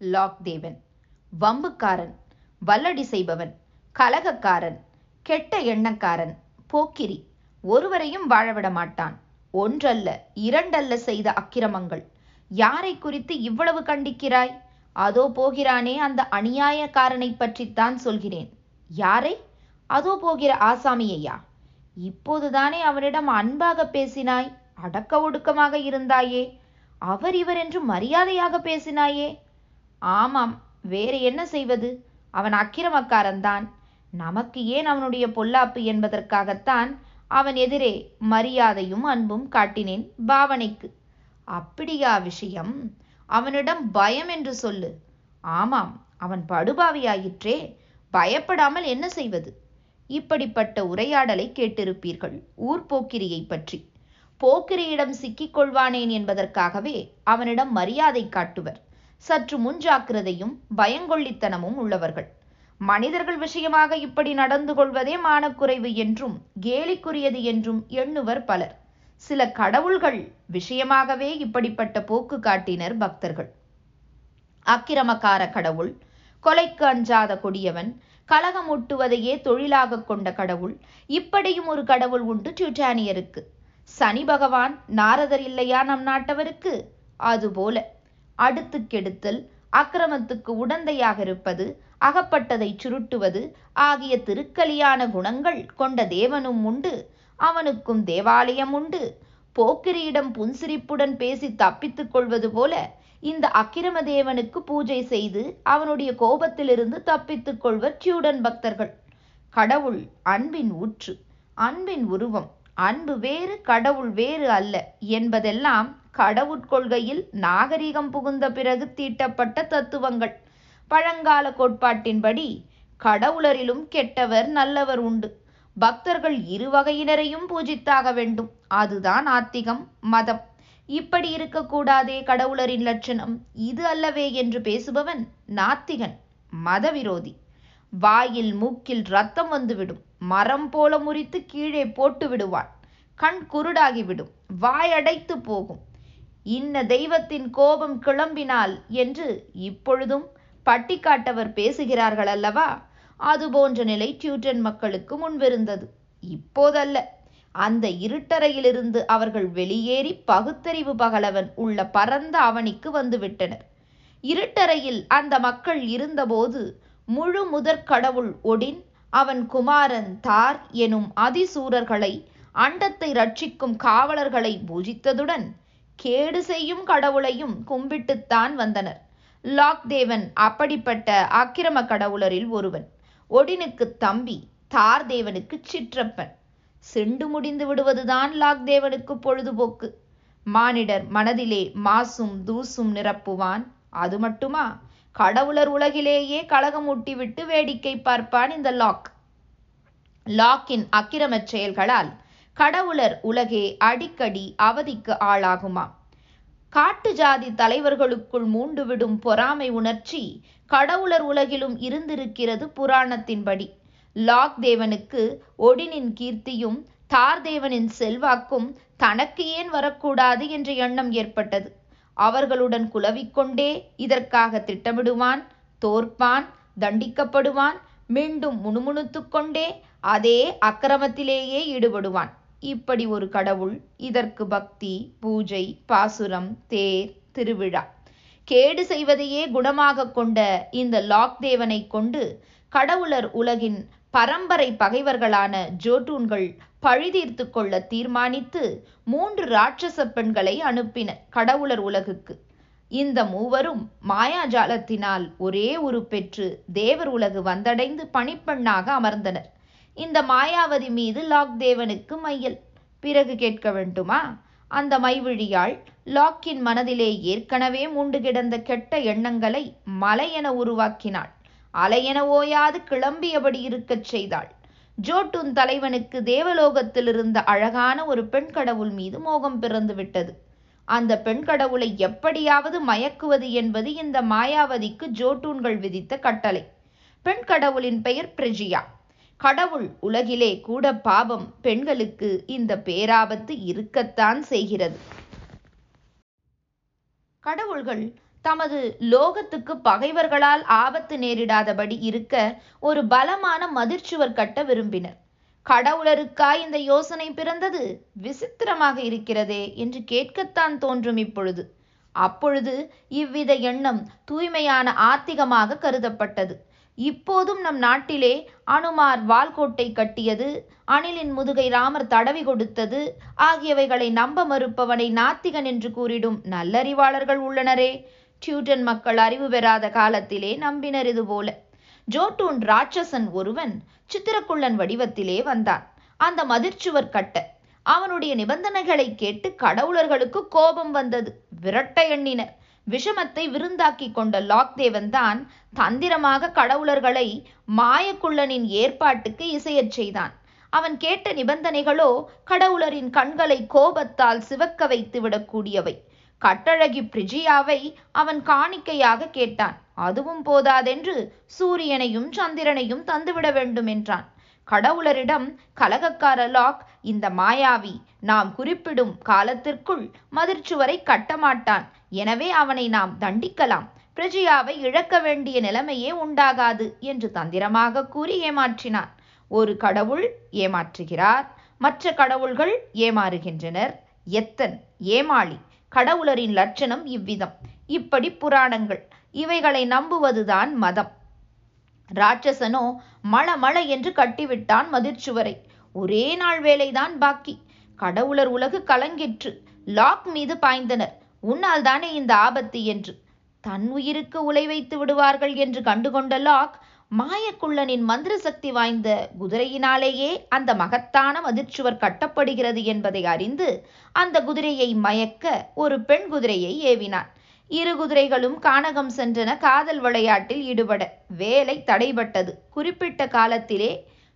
லாக்தேவன். வம்புக்காரன் வல்லடி செய்பவன் கலகக்காரன் கெட்ட எண்ணக்காரன் போக்கிரி. ஒருவரையும் வாழவிட மாட்டான். ஒன்றல்ல இரண்டல்ல செய்த அக்கிரமங்கள். யாரை குறித்து இவ்வளவு கண்டிக்கிறாய்? அதோ போகிறானே அந்த அநியாயக்காரனை பற்றித்தான் சொல்கிறேன். யாரை? அதோ போகிற ஆசாமியையா? இப்போதுதானே அவனிடம் அன்பாக பேசினாய் அடக்க ஒடுக்கமாக இருந்தாயே. அவர் இவர் என்று மரியாதையாக பேசினாயே. ஆமாம் வேறு என்ன செய்வது? அவன் அக்கிரமக்காரன்தான். நமக்கு ஏன் அவனுடைய பொல்லாப்பு என்பதற்காகத்தான் அவன் எதிரே மரியாதையும் அன்பும் காட்டினேன் பாவனைக்கு. அப்படியா விஷயம்? அவனிடம் பயம் என்று சொல்லு. ஆமாம் அவன் படுபாவியாயிற்றே. பயப்படாமல் என்ன செய்வது? இப்படிப்பட்ட உரையாடலை கேட்டிருப்பீர்கள் ஊர் போக்கிரியை பற்றி. போக்கிரியிடம் சிக்கிக் கொள்வானேன் என்பதற்காகவே அவனிடம் மரியாதை காட்டுவர். சற்று முன்ஜாக்கிரதையும் பயங்கொள்ளித்தனமும் உள்ளவர்கள். மனிதர்கள் விஷயமாக இப்படி நடந்து கொள்வதே மானக்குறைவு என்றும் கேலிக்குரியது என்றும் எண்ணுவர் பலர். சில கடவுள்கள் விஷயமாகவே இப்படிப்பட்ட போக்கு காட்டினர் பக்தர்கள். அக்கிரமக்கார கடவுள் கொலைக்கு அஞ்சாத கொடியவன் கலகம் ஒட்டுவதையே தொழிலாக கொண்ட கடவுள் இப்படியும் ஒரு கடவுள் உண்டு டியூட்டானியருக்கு. சனி பகவான் நாரதர் இல்லையா நம் நாட்டவருக்கு? அதுபோல. அடுத்து கெடுத்தல் அக்கிரமத்துக்கு உடந்தையாக இருப்பது அகப்பட்டதை சுருட்டுவது ஆகிய திருக்கலியான குணங்கள் கொண்ட தேவனும் உண்டு அவனுக்கும் தேவாலயம் உண்டு. போக்கிரியிடம் புன்சிரிப்புடன் பேசி தப்பித்துக் கொள்வது போல இந்த அக்கிரம தேவனுக்கு பூஜை செய்து அவனுடைய கோபத்திலிருந்து தப்பித்துக் கொள்வர் சியுடன் பக்தர்கள். கடவுள் அன்பின் ஊற்று அன்பின் உருவம் அன்பு வேறு கடவுள் வேறு அல்ல என்பதெல்லாம் கடவுட்கொள்கையில் நாகரிகம் புகுந்த பிறகு தீட்டப்பட்ட தத்துவங்கள். பழங்கால கோட்பாட்டின்படி கடவுளரிலும் கெட்டவர் நல்லவர் உண்டு. பக்தர்கள் இரு வகையினரையும் பூஜித்தாக வேண்டும். அதுதான் ஆத்திகம் மதம். இப்படி இருக்கக்கூடாதே கடவுளரின் லட்சணம். இது அல்லவே என்று பேசுபவன் நாத்திகன் மதவிரோதி. வாயில் மூக்கில் ரத்தம் வந்துவிடும். மரம் போல முறித்து கீழே போட்டு விடுவான் கண் குருடாகிவிடும். வாயடைத்து போகும். இன்ன தெய்வத்தின் கோபம் கிளம்பினால் என்று இப்பொழுதும் பட்டிக்காட்டவர் பேசுகிறார்கள் அல்லவா அதுபோன்ற நிலை டியூட்டன் மக்களுக்கு முன்பிருந்தது இப்போதல்ல. அந்த இருட்டறையிலிருந்து அவர்கள் வெளியேறி பகுத்தறிவு பகலவன் உள்ள பரந்த அவனிக்கு வந்துவிட்டனர். இருட்டறையில் அந்த மக்கள் இருந்தபோது முழு முதற் கடவுள் ஒடின் அவன் குமாரன் தார் எனும் அதிசூரர்களை அண்டத்தை ரட்சிக்கும் காவலர்களை பூஜித்ததுடன் கேடு செய்யும் கடவுளையும் கும்பிட்டுத்தான் வந்தனர். லாக்தேவன் அப்படிப்பட்ட அக்கிரம கடவுளரில் ஒருவன். ஒடினுக்கு தம்பி தார் தேவனுக்கு சிற்றப்பன். செண்டு முடிந்து விடுவதுதான் லாக் தேவனுக்கு பொழுதுபோக்கு. மானிடர் மனதிலே மாசும் தூசும் நிரப்புவான். அது மட்டுமா? கடவுளர் உலகிலேயே கழகமூட்டிவிட்டு வேடிக்கை பார்ப்பான் இந்த லாக். லாக்கின் அக்கிரமச் செயல்களால் கடவுளர் உலகே அடிக்கடி அவதிக்கு ஆளாகுமாம் காட்டு ஜாதி தலைவர்களுக்குள் மூண்டுவிடும் பொறாமை உணர்ச்சி கடவுளர் உலகிலும் இருந்திருக்கிறது புராணத்தின்படி. லாக் தேவனுக்கு ஒடினின் கீர்த்தியும் தார் தேவனின் செல்வாக்கும் தனக்கு ஏன் வரக்கூடாது என்ற எண்ணம் ஏற்பட்டது. அவர்களுடன் குலவிக்கொண்டே இதற்காக திட்டமிடுவான் தோற்பான் தண்டிக்கப்படுவான் மீண்டும் முணுமுணுத்துக்கொண்டே அதே அக்கிரமத்திலேயே ஈடுபடுவான். இப்படி ஒரு கடவுள் இதற்கு பக்தி பூஜை பாசுரம் தேர் திருவிழா. கேடு செய்வதையே குணமாக கொண்ட இந்த லாக்தேவனை கொண்டு கடவுளர் உலகின் பரம்பரை பகைவர்களான ஜோட்டூன்கள் பழிதீர்த்து கொள்ள தீர்மானித்து மூன்று ராட்சச பெண்களை அனுப்பினர் கடவுளர் உலகுக்கு. இந்த மூவரும் மாயாஜாலத்தினால் ஒரே உரு பெற்று தேவர் உலகு வந்தடைந்து பணிப்பெண்ணாக அமர்ந்தனர். இந்த மாயாவதி மீது லாக் தேவனுக்கு மையல். பிறகு கேட்க வேண்டுமா? அந்த மைவிழியாள் லாக்கின் மனதிலே ஏற்கனவே மூண்டு கிடந்த கெட்ட எண்ணங்களை மலையென உருவாக்கினாள். அலையென ஓயாது கிளம்பியபடி இருக்கச் செய்தாள். ஜோட்டுன் தலைவனுக்கு தேவலோகத்தில் இருந்த அழகான ஒரு பெண் கடவுள் மீது மோகம் பிறந்து விட்டது. அந்த பெண் கடவுளை எப்படியாவது மயக்குவது என்பது இந்த மாயாவதிக்கு ஜோட்டூன்கள் விதித்த கட்டளை. பெண் கடவுளின் பெயர் பிரஜியா. கடவுள் உலகிலே கூட பாவம் பெண்களுக்கு இந்த பேராபத்து இருக்கத்தான் செய்கிறது. கடவுள்கள் தமது லோகத்துக்கு பகைவர்களால் ஆபத்து நேரிடாதபடி இருக்க ஒரு பலமான மதிர்ச்சுவர் கட்ட விரும்பினர். கடவுளருக்கா இந்த யோசனை பிறந்தது? விசித்திரமாக இருக்கிறதே என்று கேட்கத்தான் தோன்றும் இப்பொழுது. அப்பொழுது இவ்வித எண்ணம் தூய்மையான ஆத்திகமாக கருதப்பட்டது. இப்போதும் நம் நாட்டிலே அனுமார் வால்கோட்டை கட்டியது அணிலின் முதுகை ராமர் தடவி கொடுத்தது ஆகியவைகளை நம்ப மறுப்பவனை நாத்திகன் என்று கூறிடும் நல்லறிவாளர்கள் உள்ளனரே. டியூட்டன் மக்கள் அறிவு பெறாத காலத்திலே நம்பினர் இது போல. ஜோட்டூன் ராட்சசன் ஒருவன் சித்திரக்குள்ளன் வடிவத்திலே வந்தான். அந்த மதிர்ச்சுவர் கட்ட அவனுடைய நிபந்தனைகளை கேட்டு கடவுளர்களுக்கு கோபம் வந்தது. விரட்ட எண்ணினர். விஷமத்தை விருந்தாக்கி கொண்ட லாக்தேவன் தான் தந்திரமாக கடவுளர்களை மாயக்குள்ளனின் ஏற்பாட்டுக்கு இசையச் செய்தான். அவன் கேட்ட நிபந்தனைகளோ கடவுளரின் கண்களை கோபத்தால் சிவக்க வைத்து விடக்கூடியவை. கட்டழகி பிரிஜியாவை அவன் காணிக்கையாக கேட்டான். அதுவும் போதாதென்று சூரியனையும் சந்திரனையும் தந்துவிட வேண்டும் என்றான். கடவுளரிடம் கலகக்கார லாக் இந்த மாயாவி நாம் குறிப்பிடும் காலத்திற்குள் மதிர்ச்சுவரை கட்டமாட்டான். எனவே அவனை நாம் தண்டிக்கலாம். பிரஜியாவை இழக்க வேண்டிய நிலைமையே உண்டாகாது என்று தந்திரமாக கூறி ஏமாற்றினான். ஒரு கடவுள் ஏமாற்றுகிறார் மற்ற கடவுள்கள் ஏமாறுகின்றனர். எத்தன் ஏமாளி கடவுளரின் லட்சணம் இவ்விதம். இப்படி புராணங்கள் இவைகளை நம்புவதுதான் மதம். ராட்சசனோ மள என்று கட்டிவிட்டான் மதிர்ச்சுவரை. ஒரே நாள் வேலைதான் பாக்கி. கடவுளர் உலகு கலங்கிற்று. லாக் மீது பாய்ந்தனர். உன்னால் தானே இந்த ஆபத்து என்று. தன் உயிருக்கு உலை வைத்து விடுவார்கள் என்று கண்டுகொண்ட லாக் மாயக்குள்ளனின் மந்திர சக்தி வாய்ந்த குதிரையினாலேயே அந்த மகத்தான மதிர்ச்சுவர் கட்டப்படுகிறது என்பதை அறிந்து அந்த குதிரையை மயக்க ஒரு பெண் குதிரையை ஏவினான். இரு குதிரைகளும் கானகம் சென்றன. காதல் விளையாட்டில் ஈடுபட வேலை தடைபட்டது. குறிப்பிட்ட காலத்திலே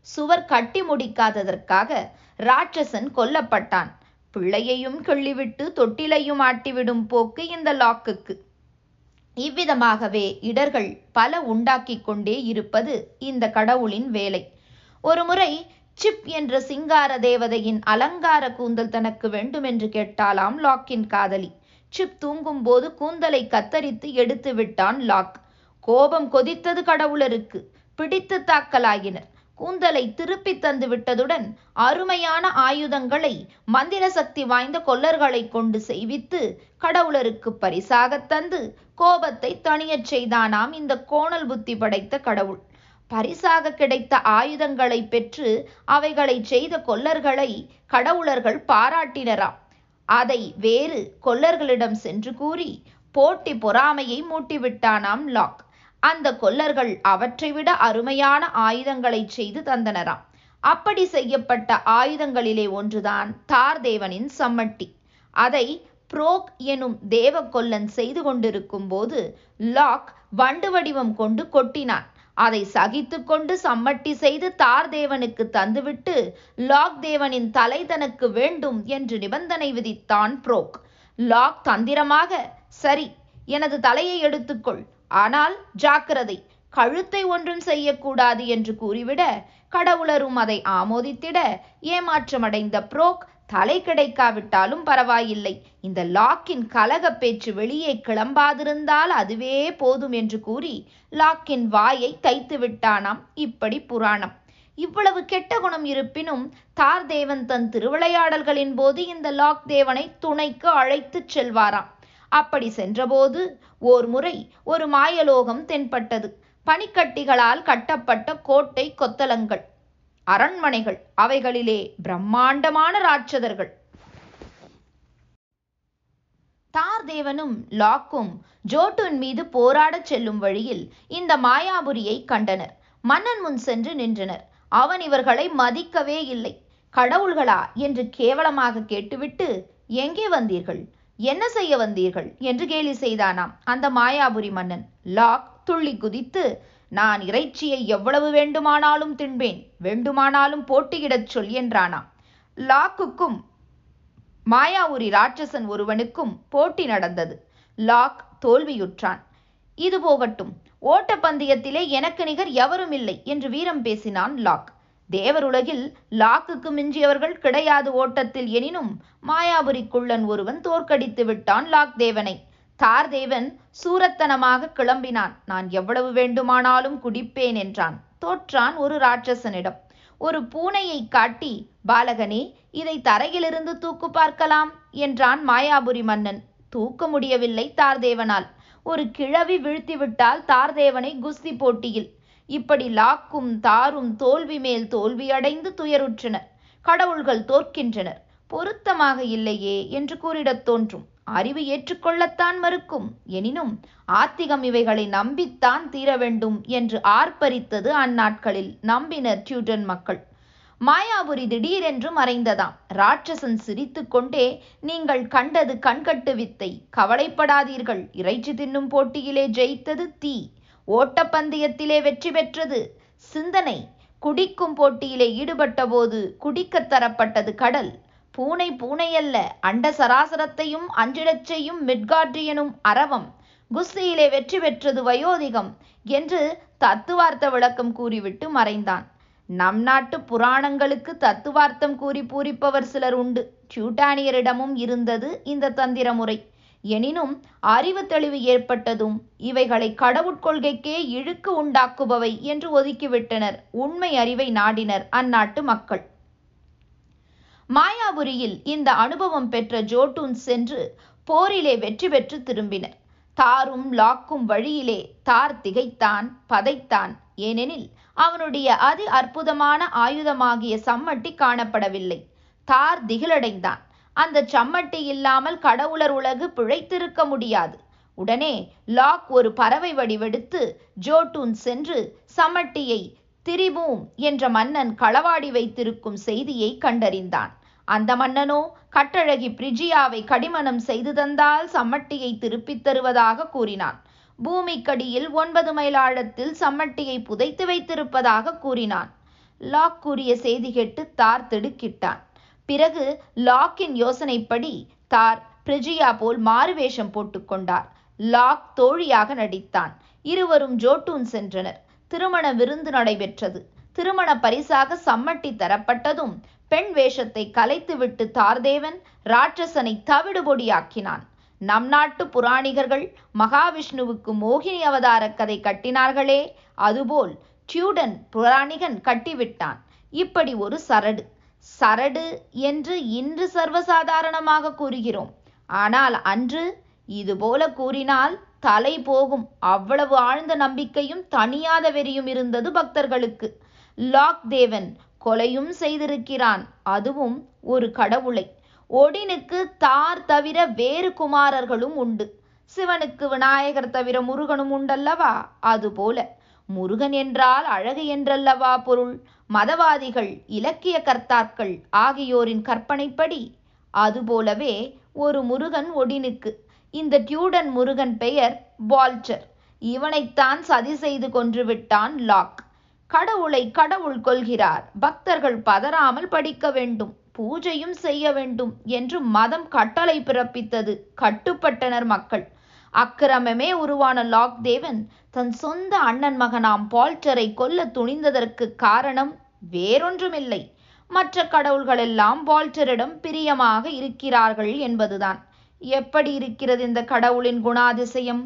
சுவர் கட்டி முடிக்காததற்காக ராட்சசன் கொல்லப்பட்டான். பிள்ளையையும் கிள்ளிவிட்டு தொட்டிலையும் ஆட்டிவிடும் போக்கு இந்த லாக்குக்கு. இவ்விதமாகவே இடர்கள் பல உண்டாக்கிக் கொண்டே இருப்பது இந்த கடவுளின் வேலை. ஒருமுறை சிப் என்ற சிங்கார தேவதையின் அலங்கார கூந்தல் தனக்கு வேண்டுமென்று கேட்டாலாம் லாக்கின் காதலி. சிப் தூங்கும்போது கூந்தலை கத்தரித்து எடுத்து விட்டான் லாக். கோபம் கொதித்தது கடவுளருக்கு. பிடித்து தாக்கலாகினர் கூந்தலை திருப்பி தந்து விட்டதுடன் அருமையான ஆயுதங்களை மந்திர சக்தி வாய்ந்த கொல்லர்களை கொண்டு செய்வித்து கடவுளருக்கு பரிசாக தந்து கோபத்தை தணியச் செய்தானாம் இந்த கோணல் புத்தி படைத்த கடவுள். பரிசாக கிடைத்த ஆயுதங்களை பெற்று அவைகளை செய்த கொல்லர்களை கடவுளர்கள் பாராட்டினராம். அதை வேறு கொல்லர்களிடம் சென்று கூறி போட்டி பொறாமையை மூட்டிவிட்டானாம் லாக். அந்த கொல்லர்கள் அவற்றை விட அருமையான ஆயுதங்களை செய்து தந்தனராம். அப்படி செய்யப்பட்ட ஆயுதங்களிலே ஒன்றுதான் தார் தேவனின் சம்மட்டி. அதை புரோக் எனும் தேவ கொல்லன் செய்து கொண்டிருக்கும் போது லாக் வண்டு வடிவம் கொண்டு கொட்டினான். அதை சகித்து கொண்டு சம்மட்டி செய்து தார் தேவனுக்கு தந்துவிட்டு லாக் தேவனின் தலை தனக்கு வேண்டும் என்று நிபந்தனை விதித்தான் புரோக். லாக் தந்திரமாக சரி எனது தலையை எடுத்துக்கொள். ஆனால் ஜாக்கிரதை கழுத்தை ஒன்றும் செய்யக்கூடாது என்று கூறிவிட கடவுளரும் அதை ஆமோதித்திட ஏமாற்றமடைந்த புரோக் தலை கிடைக்காவிட்டாலும் பரவாயில்லை. இந்த லாக்கின் கலக பேச்சு வெளியே கிளம்பாதிருந்தால் அதுவே போதும் என்று கூறி லாக்கின் வாயை தைத்து விட்டானாம் இப்படி புராணம். இவ்வளவு கெட்ட குணம் இருப்பினும் தார் தேவன் தன் திருவிளையாடல்களின் போது இந்த லாக் தேவனை துணைக்கு அழைத்துச் செல்வாராம். அப்படி சென்றபோது ஓர் முறை ஒரு மாயலோகம் தென்பட்டது. பனிக்கட்டிகளால் கட்டப்பட்ட கோட்டை கொத்தலங்கள் அரண்மனைகள் அவைகளிலே பிரம்மாண்டமான ராட்சதர்கள். தார்தேவனும் லாக்கும் ஜோட்டுன் மீது போராடச் செல்லும் வழியில் இந்த மாயாபுரியை கண்டனர். மன்னன் முன் சென்று நின்றனர். அவன் இவர்களை மதிக்கவே இல்லை. கடவுள்களா என்று கேவலமாக கேட்டுவிட்டு எங்கே வந்தீர்கள்? என்ன செய்ய வந்தீர்கள்? என்று கேலி செய்தானாம். அந்த மாயாபுரி மன்னன் லாக் துள்ளி குதித்து நான் இறைச்சியை எவ்வளவு வேண்டுமானாலும் தின்பேன் வேண்டுமானாலும் போட்டியிடச் சொல் என்றானாம். லாக்குக்கும் மாயாவுரி ராட்சசன் ஒருவனுக்கும் போட்டி நடந்தது. லாக் தோல்வியுற்றான். இது போகட்டும். ஓட்டப்பந்தயத்திலே எனக்கு நிகர் எவரும் இல்லை என்று வீரம் பேசினான் லாக். தேவருலகில் லாக்குக்கு மிஞ்சியவர்கள் கிடையாது ஓட்டத்தில் எனினும் மாயாபுரி குள்ளன் ஒருவன் தோற்கடித்து விட்டான் லாக் தேவனை. தார்தேவன் சூரத்தனமாக கிளம்பினான். நான் எவ்வளவு வேண்டுமானாலும் குடிப்பேன் என்றான். தோற்றான் ஒரு ராட்சசனிடம். ஒரு பூனையை காட்டி பாலகனே இதை தரையிலிருந்து தூக்கு பார்க்கலாம் என்றான் மாயாபுரி மன்னன். தூக்க முடியவில்லை தார்தேவனால் ஒரு கிழவி வீழ்த்திவிட்டால் தார்தேவனை குஸ்தி போட்டியில். இப்படி லாக்கும் தாரும் தோல்வி மேல் தோல்வியடைந்து துயருற்றனர். கடவுள்கள் தோற்கின்றனர். பொருத்தமாக இல்லையே என்று கூறிடத் தோன்றும். அறிவு ஏற்றுக்கொள்ளத்தான் மறுக்கும். எனினும் ஆத்திகம் இவைகளை நம்பித்தான் தீர வேண்டும் என்று ஆர்ப்பரித்தது அந்நாட்களில் நம்பினர் டியூட்டன் மக்கள். மாயாபுரி திடீரென்று மறைந்ததாம். ராட்சசன் சிரித்து கொண்டே நீங்கள் கண்டது கண்கட்டு வித்தை. கவலைப்படாதீர்கள். இறைச்சி தின்னும் போட்டியிலே ஜெயித்தது தீ. ஓட்டப்பந்தயத்திலே வெற்றி பெற்றது. சிந்தனை குடிக்கும் போட்டியிலே ஈடுபட்ட போது குடிக்கத் தரப்பட்டது கடல். பூனை பூனையல்ல அண்ட சராசரத்தையும் அஞ்சிடச் செய்யும் மிட்கார்டியனும் அரவம் குஸ்தியிலே வெற்றி பெற்றது வயோதிகம் என்று தத்துவார்த்த விளக்கம் கூறிவிட்டு மறைந்தான். நம் நாட்டு புராணங்களுக்கு தத்துவார்த்தம் கூறி பூரிப்பவர் சிலர் உண்டு. டியூட்டானியரிடமும் இருந்தது இந்த தந்திர முறை எனினும் அறிவு தெளிவு ஏற்பட்டதும் இவைகளை கடவுட்கொள்கைக்கே இழுக்கு உண்டாக்குபவை என்று ஒதுக்கிவிட்டனர். உண்மை அறிவை நாடினர் அந்நாட்டு மக்கள். மாயாபுரியில் இந்த அனுபவம் பெற்ற ஜோட்டூன் சென்று போரிலே வெற்றி பெற்று திரும்பினர். தாரும் லாக்கும் வழியிலே தார் திகைத்தான் பதைத்தான். ஏனெனில் அவனுடைய அதி அற்புதமான ஆயுதமாகிய சம்மட்டி காணப்படவில்லை. தார் திகிலடைந்தான். அந்த சம்மட்டி இல்லாமல் கடவுளர் உலகு பிழைத்திருக்க முடியாது. உடனே லாக் ஒரு பறவை வடிவெடுத்து ஜோட்டூன் சென்று சம்மட்டியை திரிபூம் என்ற மன்னன் களவாடி வைத்திருக்கும் செய்தியை கண்டறிந்தான். அந்த மன்னனோ கட்டழகி பிரிஜியாவை கடிமணம் செய்து தந்தால் சம்மட்டியை திருப்பித் தருவதாக கூறினான். பூமிக்கடியில் ஒன்பது மைல் ஆழத்தில் சம்மட்டியை புதைத்து வைத்திருப்பதாக கூறினான். லாக் கூறிய செய்தி கேட்டு தார் திடுக்கிட்டான். பிறகு லாக்கின் யோசனைப்படி தார் பிரிஜியா போல் மாறுவேஷம் போட்டுக்கொண்டார் லாக் தோழியாக நடித்தான். இருவரும் ஜோட்டூன் சென்றனர். திருமண விருந்து நடைபெற்றது. திருமண பரிசாக சம்மட்டி தரப்பட்டதும் பெண் வேஷத்தை கலைத்துவிட்டு தார்தேவன் ராட்சசனை தவிடுபொடியாக்கினான் நம் நாட்டு புராணிகர்கள் மகாவிஷ்ணுவுக்கு மோகினி அவதார கதை கட்டினார்களே அதுபோல் டியூடன் புராணிகன் கட்டிவிட்டான். இப்படி ஒரு சரடு. சரடு என்று இன்று சர்வசாதாரணமாக கூறுகிறோம். ஆனால் அன்று இதுபோல கூறினால் தலை போகும் அவ்வளவு ஆழ்ந்த நம்பிக்கையும் தனியாத வெறியும் இருந்தது பக்தர்களுக்கு. லாக் தேவன் கொலையும் செய்திருக்கிறான் அதுவும் ஒரு கடவுளை. ஒடினுக்கு தார் தவிர வேறு குமாரர்களும் உண்டு. சிவனுக்கு விநாயகர் தவிர முருகனும் உண்டல்லவா? அதுபோல. முருகன் என்றால் அழகு என்றல்லவா பொருள்? மதவாதிகள் இலக்கிய கர்த்தாக்கள் ஆகியோரின் கற்பனைப்படி அதுபோலவே ஒரு முருகன் ஒடினுக்கு. இந்த டியூடன் முருகன் பெயர் பால்ச்சர் இவனைத்தான் சதி செய்து கொன்றுவிட்டான் லாக். கடவுளை கடவுள் கொள்கிறார் பக்தர்கள் பதறாமல் படிக்க வேண்டும். பூஜையும் செய்ய வேண்டும் என்று மதம் கட்டளை பிறப்பித்தது. கட்டுப்பட்டனர் மக்கள். அக்கிரமமே உருவான லாக் தேவன் தன் சொந்த அண்ணன் மகனாம் பால்டரை கொல்ல துணிந்ததற்கு காரணம் வேறொன்றுமில்லை. மற்ற கடவுள்களெல்லாம் பால்டரிடம் பிரியமாக இருக்கிறார்கள் என்பதுதான். எப்படி இருக்கிறது இந்த கடவுளின் குணாதிசயம்?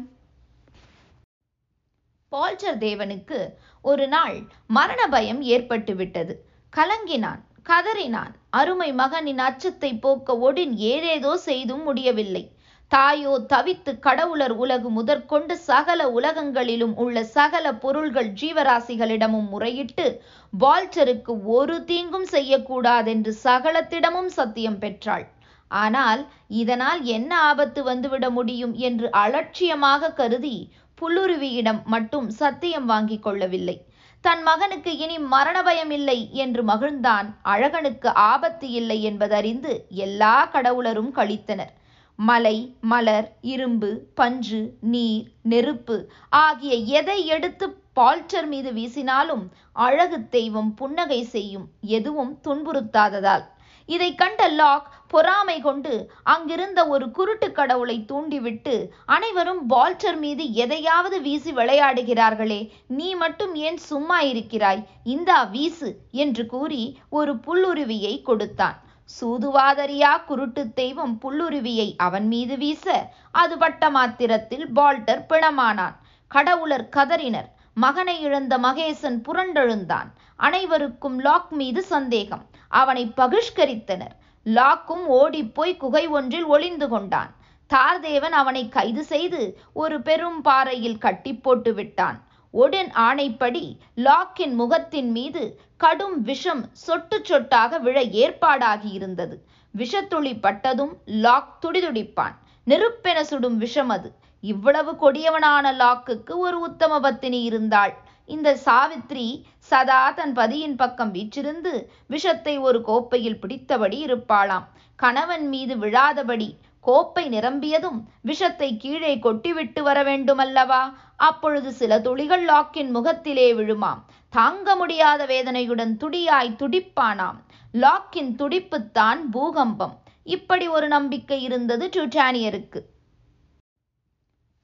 பால்டர் தேவனுக்கு ஒரு நாள் மரண பயம் ஏற்பட்டு விட்டது கலங்கினான் கதறினான். அருமை மகனின் அச்சத்தை போக்க ஒடின் ஏதேதோ செய்தும் முடியவில்லை. தாயோ தவித்து கடவுளர் உலகு முதற்கொண்டு சகல உலகங்களிலும் உள்ள சகல பொருள்கள் ஜீவராசிகளிடமும் முறையிட்டு வால்டருக்கு ஒரு தீங்கும் செய்யக்கூடாதென்று சகலத்திடமும் சத்தியம் பெற்றாள். ஆனால் இதனால் என்ன ஆபத்து வந்துவிட முடியும் என்று அலட்சியமாக கருதி புல்லுருவியிடம் மட்டும் சத்தியம் வாங்கிக் கொள்ளவில்லை. தன் மகனுக்கு இனி மரண பயம் இல்லை என்று மகிழ்ந்தான். அழகனுக்கு ஆபத்து இல்லை என்பதறிந்து எல்லா கடவுளரும் கழித்தனர். மலை மலர் இரும்பு பஞ்சு நீர் நெருப்பு ஆகிய எதை எடுத்து பால்டர் மீது வீசினாலும் அழகு தெய்வம் புன்னகை செய்யும் எதுவும் துன்புறுத்தாததால். இதை கண்ட லாக் பொறாமை கொண்டு அங்கிருந்த ஒரு குருட்டு கடவுளை தூண்டிவிட்டு அனைவரும் பால்டர் மீது எதையாவது வீசி விளையாடுகிறார்களே நீ மட்டும் ஏன் சும்மா இருக்கிறாய்? இந்தா வீசு என்று கூறி ஒரு புல்லுருவியை கொடுத்தான். சூதுவாதரியா குருட்டு தெய்வம் புல்லுருவியை அவன் மீது வீச அது பட்ட மாத்திரத்தில் பால்டர் பிணமானான். கடவுளர் கதறினர். மகனை இழந்த மகேசன் புரண்டெழுந்தான். அனைவருக்கும் லாக் மீது சந்தேகம். அவனை பகிஷ்கரித்தனர். லாக்கும் ஓடிப்போய் குகை ஒன்றில் ஒளிந்து கொண்டான். தார்தேவன் அவனை கைது செய்து ஒரு பெரும் பாறையில் கட்டி போட்டு விட்டான் ஒடின் ஆணைப்படி லாக்கின் முகத்தின் மீது கடும் விஷம் சொட்டு சொட்டாக விழ ஏற்பாடாகி இருந்தது. விஷத்துளி பட்டதும் லாக் துடிதுடிப்பான். நெருப்பென சுடும் விஷம் அது. இவ்வளவு கொடியவனான லாக்குக்கு ஒரு உத்தம பத்தினி இருந்தாள். இந்த சாவித்ரி சதா தன் பதியின் பக்கம் வீற்றிருந்து விஷத்தை ஒரு கோப்பையில் பிடித்தபடி இருப்பாளாம். கணவன் மீது விழாதபடி கோப்பை நிரம்பியதும் விஷத்தை கீழே கொட்டிவிட்டு வர வேண்டுமல்லவா? அப்பொழுது சில துளிகள் லாக்கின் முகத்திலே விழுமாம். தாங்க முடியாத வேதனையுடன் துடியாய் துடிப்பானாம். லாக்கின் துடிப்புத்தான் பூகம்பம். இப்படி ஒரு நம்பிக்கை இருந்தது டுட்டானியருக்கு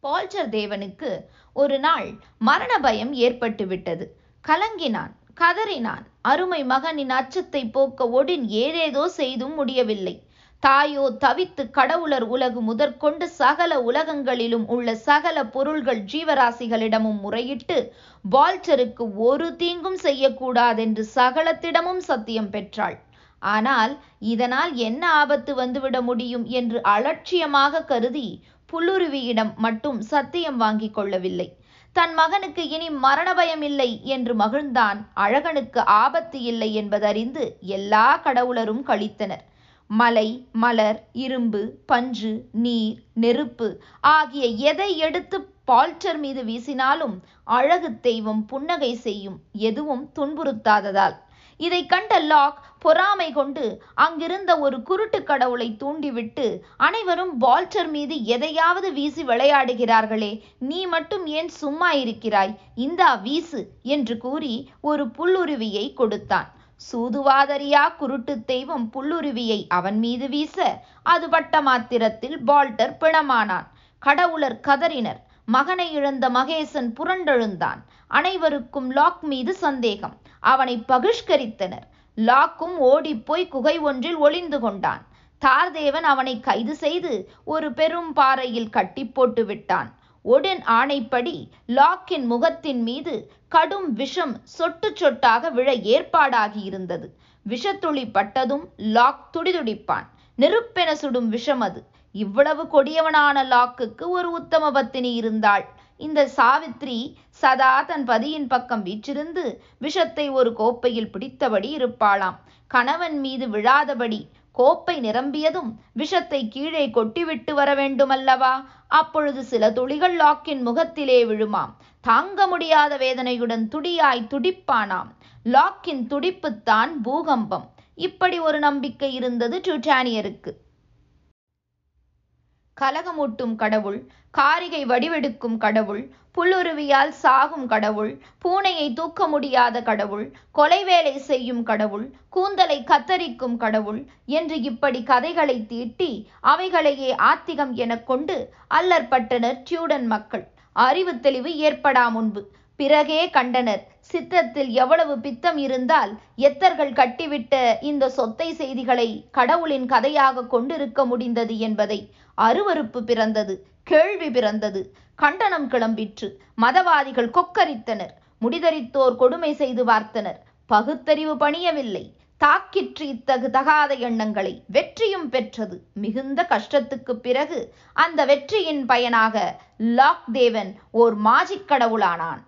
பால்ச்சர் தேவனுக்கு ஒரு நாள் மரண பயம் ஏற்பட்டு விட்டது கலங்கினான் கதறினான். அருமை மகனின் அச்சத்தை போக்க ஒடின் ஏதேதோ செய்தும் முடியவில்லை. தாயோ தவித்து கடவுளர் உலகு முதற்கொண்டு சகல உலகங்களிலும் உள்ள சகல பொருள்கள் ஜீவராசிகளிடமும் முறையிட்டு வால்டருக்கு ஒரு தீங்கும் செய்யக்கூடாதென்று சகலத்திடமும் சத்தியம் பெற்றாள். ஆனால் இதனால் என்ன ஆபத்து வந்துவிட முடியும் என்று அலட்சியமாக கருதி புல்லுருவியிடம் மட்டும் சத்தியம் வாங்கிக் கொள்ளவில்லை. தன் மகனுக்கு இனி மரண பயம் இல்லை என்று மகிழ்ந்தான். அழகனுக்கு ஆபத்து இல்லை என்பதறிந்து எல்லா கடவுளரும் கழித்தனர். மலை மலர் இரும்பு பஞ்சு நீர் நெருப்பு ஆகிய எதை எடுத்து பால்டர் மீது வீசினாலும் அழகு தெய்வம் புன்னகை செய்யும் எதுவும் துன்புறுத்தாததால். இதை கண்ட லாக் பொறாமை கொண்டு அங்கிருந்த ஒரு குருட்டு கடவுளை தூண்டிவிட்டு அனைவரும் பால்டர் மீது எதையாவது வீசி விளையாடுகிறார்களே நீ மட்டும் ஏன் சும்மா இருக்கிறாய்? இந்தா வீசு என்று கூறி ஒரு புல்லுருவியை கொடுத்தான். சூதுவாதரியா குருட்டு தெய்வம் புல்லுருவியை அவன் மீது வீச அது பட்ட மாத்திரத்தில் பால்டர் பிணமானான். கடவுளர் கதறினர். மகனை இழந்த மகேசன் புரண்டெழுந்தான். அனைவருக்கும் லாக் மீது சந்தேகம். அவனை பகிஷ்கரித்தனர். லாக்கும் ஓடிப்போய் குகை ஒன்றில் ஒளிந்து கொண்டான். தார்தேவன் அவனை கைது செய்து ஒரு பெரும் பாறையில் கட்டி போட்டு விட்டான் ஒடின் ஆணைப்படி லாக்கின் முகத்தின் மீது கடும் விஷம் சொட்டு சொட்டாக விழ ஏற்பாடாகி இருந்தது விஷத்துளி பட்டதும் லாக் துடிதுடிப்பான். நெருப்பென சுடும் விஷம் அது. இவ்வளவு கொடியவனான லாக்குக்கு ஒரு உத்தம பத்தினி இருந்தாள். இந்த சாவித்ரி சதா தன் பதியின் பக்கம் வீற்றிருந்து விஷத்தை ஒரு கோப்பையில் பிடித்தபடி இருப்பாளாம். கணவன் மீது விழாதபடி கோப்பை நிரம்பியதும் விஷத்தை கீழே கொட்டிவிட்டு வர வேண்டுமல்லவா? அப்பொழுது சில துளிகள் லாக்கின் முகத்திலே விழுமாம். தாங்க முடியாத வேதனையுடன் துடியாய் துடிப்பானாம். லாக்கின் துடிப்புத்தான் பூகம்பம். இப்படி ஒரு நம்பிக்கை இருந்தது டுட்டானியருக்கு கலகமூட்டும் கடவுள் காரிகை வடிவெடுக்கும் கடவுள் புல்லுருவியால் சாகும் கடவுள் பூனையை தூக்க முடியாத கடவுள் கொலை வேலை செய்யும் கடவுள் கூந்தலை கத்தரிக்கும் கடவுள் என்று இப்படி கதைகளை தீட்டி அவைகளையே ஆத்திகம் எனக் கொண்டு அல்லற்பட்டனர் டியூடன் மக்கள். அறிவு தெளிவு ஏற்படா முன்பு. பிறகே கண்டனர். சித்தத்தில் எவ்வளவு பித்தம் இருந்தால் எத்தர்கள் கட்டிவிட்ட இந்த சொத்தை செய்திகளை கடவுளின் கதையாக கொண்டிருக்க முடிந்தது என்பதை அருவருப்பு பிறந்தது கேள்வி பிறந்தது. கண்டனம் கிளம்பிற்று. மதவாதிகள் கொக்கரித்தனர். முடிதரித்தோர் கொடுமை செய்து பார்த்தனர் பகுத்தறிவு பணியவில்லை. தாக்கிற்று இத்தகு தகாத எண்ணங்களை வெற்றியும் பெற்றது. மிகுந்த கஷ்டத்துக்கு பிறகு அந்த வெற்றியின் பயனாக லாக் தேவன் ஓர் மாஜிக் கடவுளானான்.